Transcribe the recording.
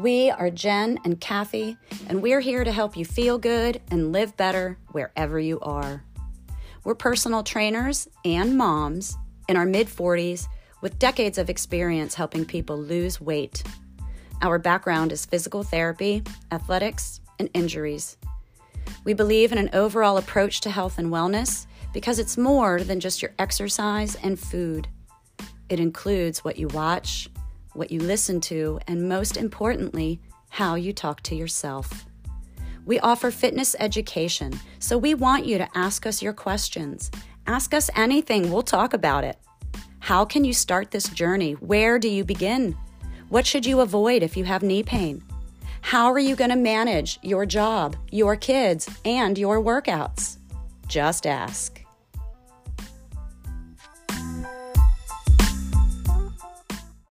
We are Jen and Kathy, and we're here to help you feel good and live better wherever you are. We're personal trainers and moms in our mid 40s with decades of experience helping people lose weight. Our background is physical therapy, athletics, and injuries. We believe in an overall approach to health and wellness because it's more than just your exercise and food. It includes what you watch, what you listen to, and most importantly, how you talk to yourself. We offer fitness education, so we want you to ask us your questions. Ask us anything, we'll talk about it. How can you start this journey? Where do you begin? What should you avoid if you have knee pain? How are you going to manage your job, your kids, and your workouts? Just ask.